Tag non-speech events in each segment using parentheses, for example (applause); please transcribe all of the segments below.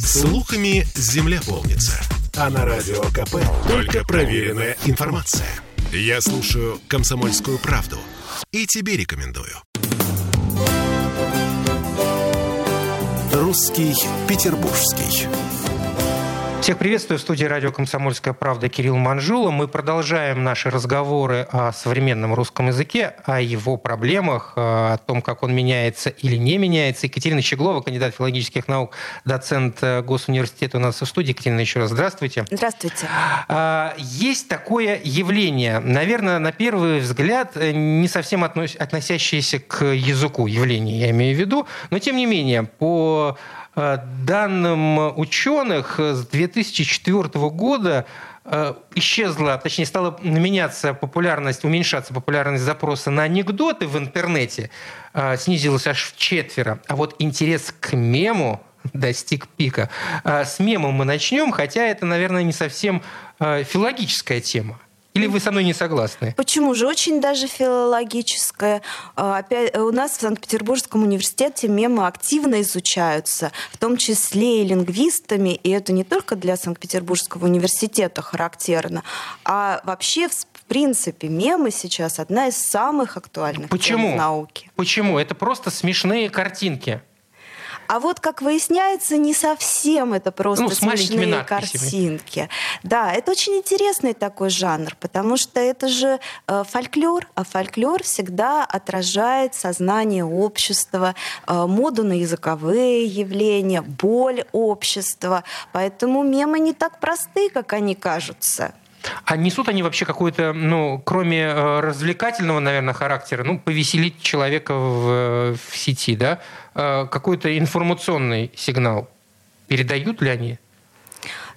Слухами земля полнится. А на радио КП только проверенная информация. Я слушаю «Комсомольскую правду» и тебе рекомендую. «Русский Петербургский». Всех приветствую в студии радио «Комсомольская правда» Кирилл Манжула. Мы продолжаем наши разговоры о современном русском языке, о его проблемах, о том, как он меняется или не меняется. Екатерина Щеглова, кандидат филологических наук, доцент Госуниверситета у нас в студии. Екатерина, еще раз здравствуйте. Здравствуйте. А, есть такое явление, наверное, на первый взгляд, не совсем относящееся к языку явление, я имею в виду, но тем не менее, по Э, данным ученых, с 2004 года э, исчезла, точнее, стала меняться популярность, уменьшаться популярность запроса на анекдоты в интернете, э, снизилась аж в четверо. А вот интерес к мему достиг пика. С мемом мы начнем, хотя это, наверное, не совсем филологическая тема. Или вы со мной не согласны? Почему же? Очень даже филологическое. А, опять, у нас в Санкт-Петербургском университете мемы активно изучаются, в том числе и лингвистами, и это не только для Санкт-Петербургского университета характерно, а вообще в принципе, мемы сейчас одна из самых актуальных Почему? тем науки. Почему? Это просто смешные картинки. А вот, как выясняется, не совсем это просто ну, смешные картинки. Да, это очень интересный такой жанр, потому что это же э, фольклор, а фольклор всегда отражает сознание общества, э, моду на языковые явления, боль общества. Поэтому мемы не так просты, как они кажутся. А несут они вообще какой-то, ну, кроме э, развлекательного, наверное, характера, ну, повеселить человека в, э, в сети, да, э, какой-то информационный сигнал? Передают ли они?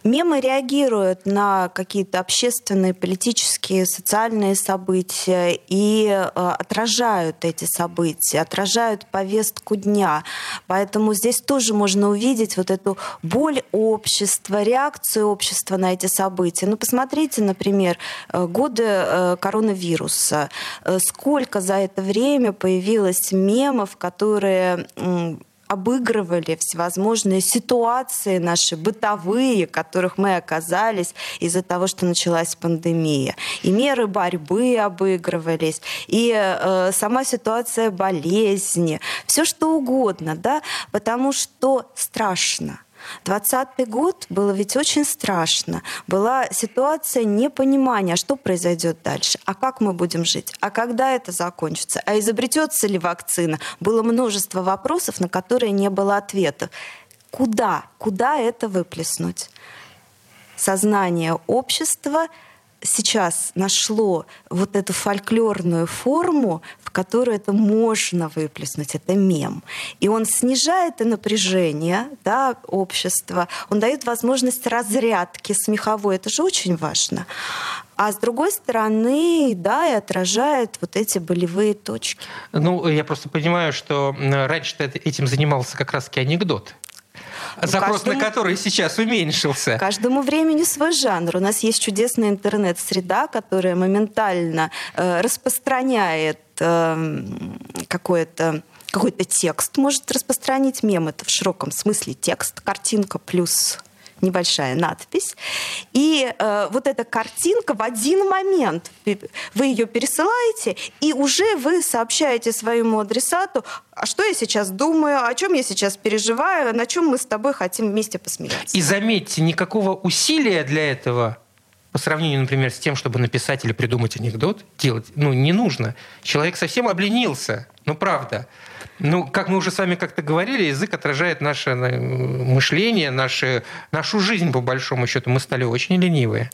Мемы реагируют на какие-то общественные, политические, социальные события и э, отражают эти события, отражают повестку дня. Поэтому здесь тоже можно увидеть вот эту боль общества, реакцию общества на эти события. Ну, посмотрите, например, э, годы э, коронавируса. Сколько за это время появилось мемов, которые обыгрывали всевозможные ситуации наши бытовые, в которых мы оказались из-за того, что началась пандемия. И меры борьбы обыгрывались, и э, сама ситуация болезни, все что угодно, да, потому что страшно. Двадцатый год было ведь очень страшно. Была ситуация непонимания, что произойдет дальше, а как мы будем жить, а когда это закончится, а изобретется ли вакцина. Было множество вопросов, на которые не было ответов. Куда? Куда это выплеснуть? Сознание общества — сейчас нашло вот эту фольклорную форму, в которую это можно выплеснуть, это мем. И он снижает и напряжение да, общества, он дает возможность разрядки смеховой, это же очень важно. А с другой стороны, да, и отражает вот эти болевые точки. Ну, я просто понимаю, что раньше этим занимался как раз-таки анекдот. Ну, Запрос каждому, на который сейчас уменьшился. Каждому времени свой жанр. У нас есть чудесная интернет-среда, которая моментально э, распространяет э, какое-то какой-то текст может распространить мем. Это в широком смысле текст, картинка плюс небольшая надпись. И э, вот эта картинка в один момент, вы ее пересылаете, и уже вы сообщаете своему адресату, а что я сейчас думаю, о чем я сейчас переживаю, на чем мы с тобой хотим вместе посмеяться. И заметьте, никакого усилия для этого по сравнению, например, с тем, чтобы написать или придумать анекдот, делать, ну, не нужно. Человек совсем обленился, ну, правда. Ну, как мы уже с вами как-то говорили, язык отражает наше э, мышление, наше, нашу жизнь, по большому счету. Мы стали очень ленивые.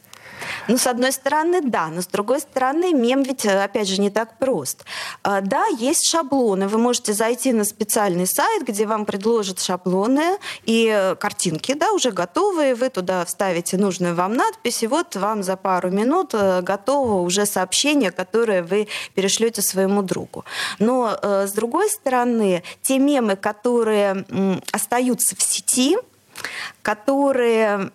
Ну, с одной стороны, да, но с другой стороны, мем ведь, э, опять же, не так прост. А, да, есть шаблоны. Вы можете зайти на специальный сайт, где вам предложат шаблоны и э, картинки, да, уже готовые. Вы туда вставите нужную вам надпись, и вот вам за пару минут э, готово уже сообщение, которое вы перешлете своему другу. Но, с другой стороны, те мемы, которые остаются в сети, которые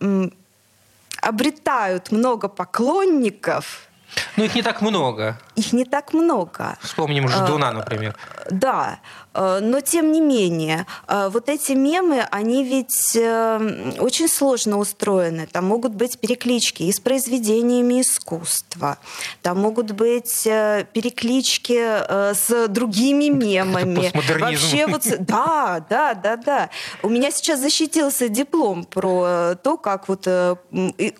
обретают много поклонников. Ну, их не так много. Их не так много. Вспомним Ждуна, например. Да, Э, но тем не менее, э, вот эти мемы, они ведь э, очень сложно устроены. Там могут быть переклички и с произведениями искусства. Там могут быть переклички с другими мемами. Вообще вот, да, да, да, да. У меня сейчас защитился диплом про то, как вот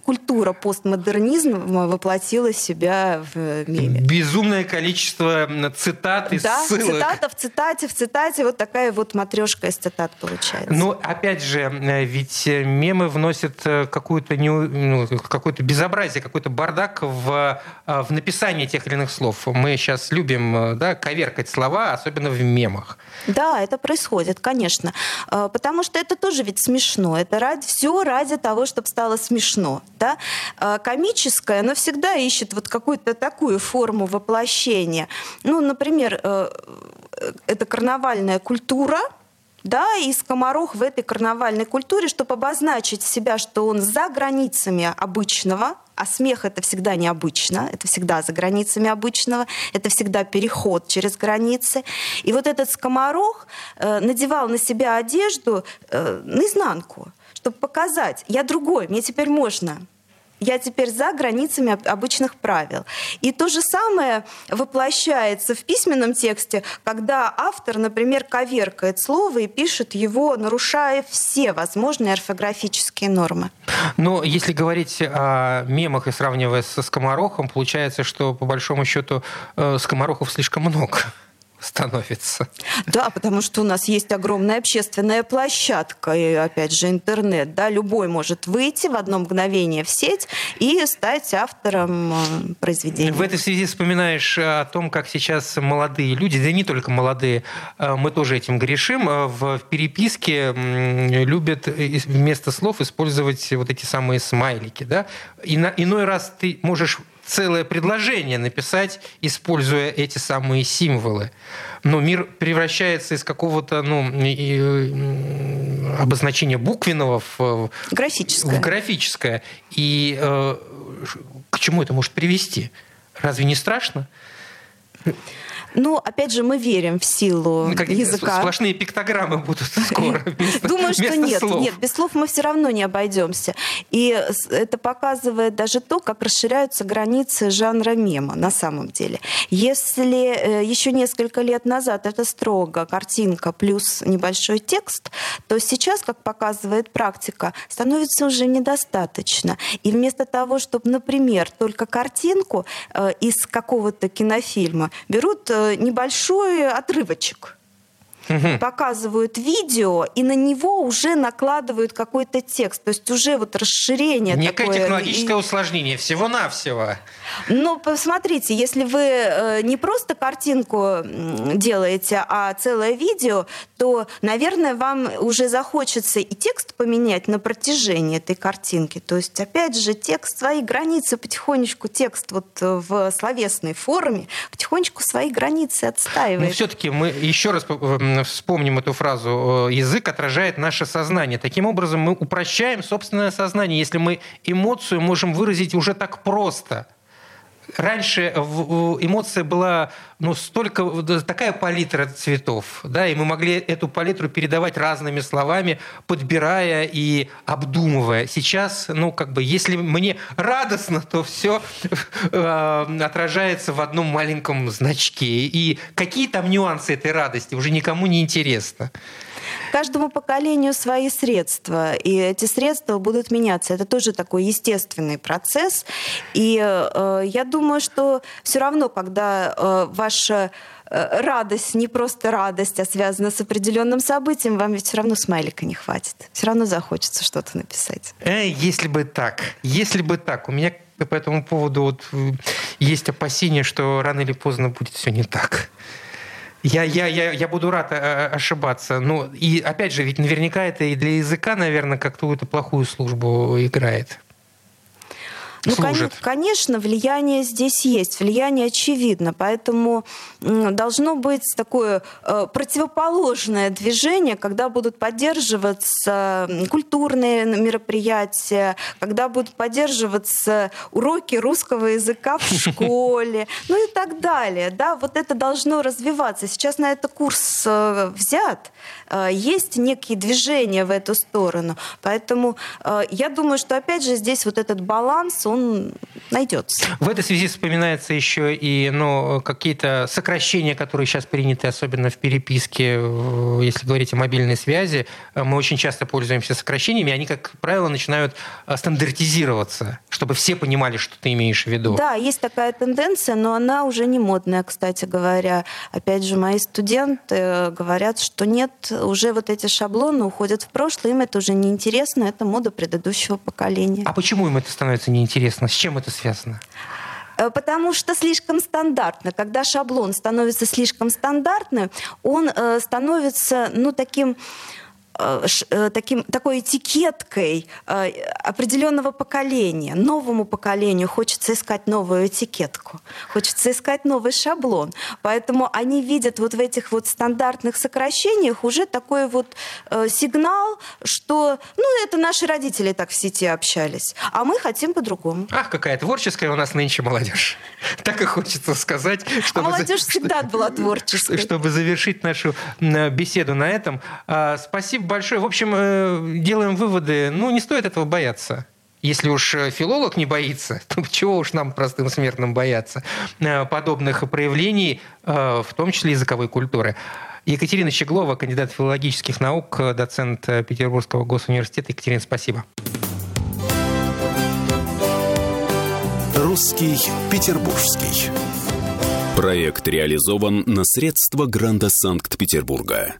культура постмодернизма воплотила себя в меме. Безумное количество цитат и да, ссылок. цитата в цитате, в цитате вот такая вот матрешка из цитат получается. Ну, опять же, э, ведь э, мемы вносят э, какую-то не, ну, какое-то безобразие, какой-то бардак в, в написании тех или иных слов. Мы сейчас любим да, коверкать слова, особенно в мемах. Да, это происходит, конечно. Потому что это тоже ведь смешно. Это ради, все ради того, чтобы стало смешно. Да? Комическое, оно всегда ищет вот какую-то такую форму воплощения. Ну, например, это карнавальная культура, да, и скоморох в этой карнавальной культуре, чтобы обозначить себя, что он за границами обычного, а смех это всегда необычно, это всегда за границами обычного, это всегда переход через границы. И вот этот скоморох э, надевал на себя одежду э, наизнанку, чтобы показать, я другой, мне теперь можно я теперь за границами обычных правил. И то же самое воплощается в письменном тексте, когда автор, например, коверкает слово и пишет его, нарушая все возможные орфографические нормы. Но если говорить о мемах и сравнивая со скоморохом, получается, что по большому счету э, скоморохов слишком много становится. Да, потому что у нас есть огромная общественная площадка, и опять же интернет, да, любой может выйти в одно мгновение в сеть и стать автором э, произведения. В этой связи вспоминаешь о том, как сейчас молодые люди, да не только молодые, э, мы тоже этим грешим, э, в переписке любят вместо слов использовать вот эти самые смайлики, да, иной раз ты можешь целое предложение написать, используя эти самые символы. Но мир превращается из какого-то ну, обозначения буквенного в графическое. В графическое. И э, к чему это может привести? Разве не страшно? Ну, опять же, мы верим в силу ну, как языка. Сплошные пиктограммы будут (laughs) скоро. Вместо, Думаю, что нет. Слов. Нет, без слов мы все равно не обойдемся. И это показывает даже то, как расширяются границы жанра мема на самом деле. Если э, еще несколько лет назад это строго картинка плюс небольшой текст, то сейчас, как показывает практика, становится уже недостаточно. И вместо того, чтобы, например, только картинку э, из какого-то кинофильма берут э, небольшой отрывочек угу. показывают видео, и на него уже накладывают какой-то текст. То есть уже вот расширение Некое такое. технологическое усложнение, всего-навсего. Но посмотрите, если вы э, не просто картинку делаете, а целое видео, то, наверное, вам уже захочется и текст поменять на протяжении этой картинки. То есть, опять же, текст свои границы потихонечку, текст вот в словесной форме потихонечку свои границы отстаивает. Но все-таки мы еще раз вспомним эту фразу, язык отражает наше сознание. Таким образом, мы упрощаем собственное сознание, если мы эмоцию можем выразить уже так просто – раньше эмоция была ну, столько, такая палитра цветов, да, и мы могли эту палитру передавать разными словами, подбирая и обдумывая. Сейчас, ну, как бы, если мне радостно, то все (laughs) э, отражается в одном маленьком значке. И какие там нюансы этой радости уже никому не интересно. Каждому поколению свои средства, и эти средства будут меняться. Это тоже такой естественный процесс. И э, я думаю, что все равно, когда э, ваша э, радость, не просто радость, а связана с определенным событием, вам ведь все равно смайлика не хватит. Все равно захочется что-то написать. Э, если бы так, если бы так. У меня по этому поводу вот есть опасения, что рано или поздно будет все не так. Я, я, я, я буду рад э, ошибаться. Ну, и опять же, ведь наверняка это и для языка, наверное, как-то какую-то плохую службу играет. Ну, служит? Конечно, влияние здесь есть, влияние очевидно, поэтому должно быть такое э, противоположное движение, когда будут поддерживаться культурные мероприятия, когда будут поддерживаться уроки русского языка в (laughs) школе, ну и так далее. Да, вот это должно развиваться. Сейчас на это курс э, взят, э, есть некие движения в эту сторону, поэтому я думаю, что опять же здесь вот этот баланс, он найдется. В этой связи вспоминается еще и ну, какие-то сокращения, которые сейчас приняты, особенно в переписке, если говорить о мобильной связи. Мы очень часто пользуемся сокращениями, они, как правило, начинают а, стандартизироваться, чтобы все понимали, что ты имеешь в виду. Да, есть такая тенденция, но она уже не модная, кстати говоря. Опять же, мои студенты говорят, что нет, уже вот эти шаблоны уходят в прошлое, им это уже неинтересно, это мода предыдущего поколения. А почему им это становится неинтересно? С чем это связано? Э, потому что слишком стандартно. Когда шаблон становится слишком стандартным, он э, становится, ну, таким таким, такой этикеткой э, определенного поколения. Новому поколению хочется искать новую этикетку, хочется искать новый шаблон. Поэтому они видят вот в этих вот стандартных сокращениях уже такой вот сигнал, что ну это наши родители так в сети общались, а мы хотим по-другому. Ах, какая творческая у нас нынче молодежь. (laughs) Так и хочется сказать. А чтобы а молодежь всегда (laughs) была творческой. Чтобы завершить нашу беседу на этом. А, спасибо Спасибо большое. В общем, э, делаем выводы. Ну, не стоит этого бояться. Если уж э, филолог не боится, (laughs) то чего уж нам, простым смертным, бояться э, подобных проявлений, в том числе языковой культуры. Екатерина Щеглова, кандидат филологических наук, доцент Петербургского госуниверситета. Екатерина, спасибо. Русский Петербургский. Проект реализован на средства Гранда Санкт-Петербурга.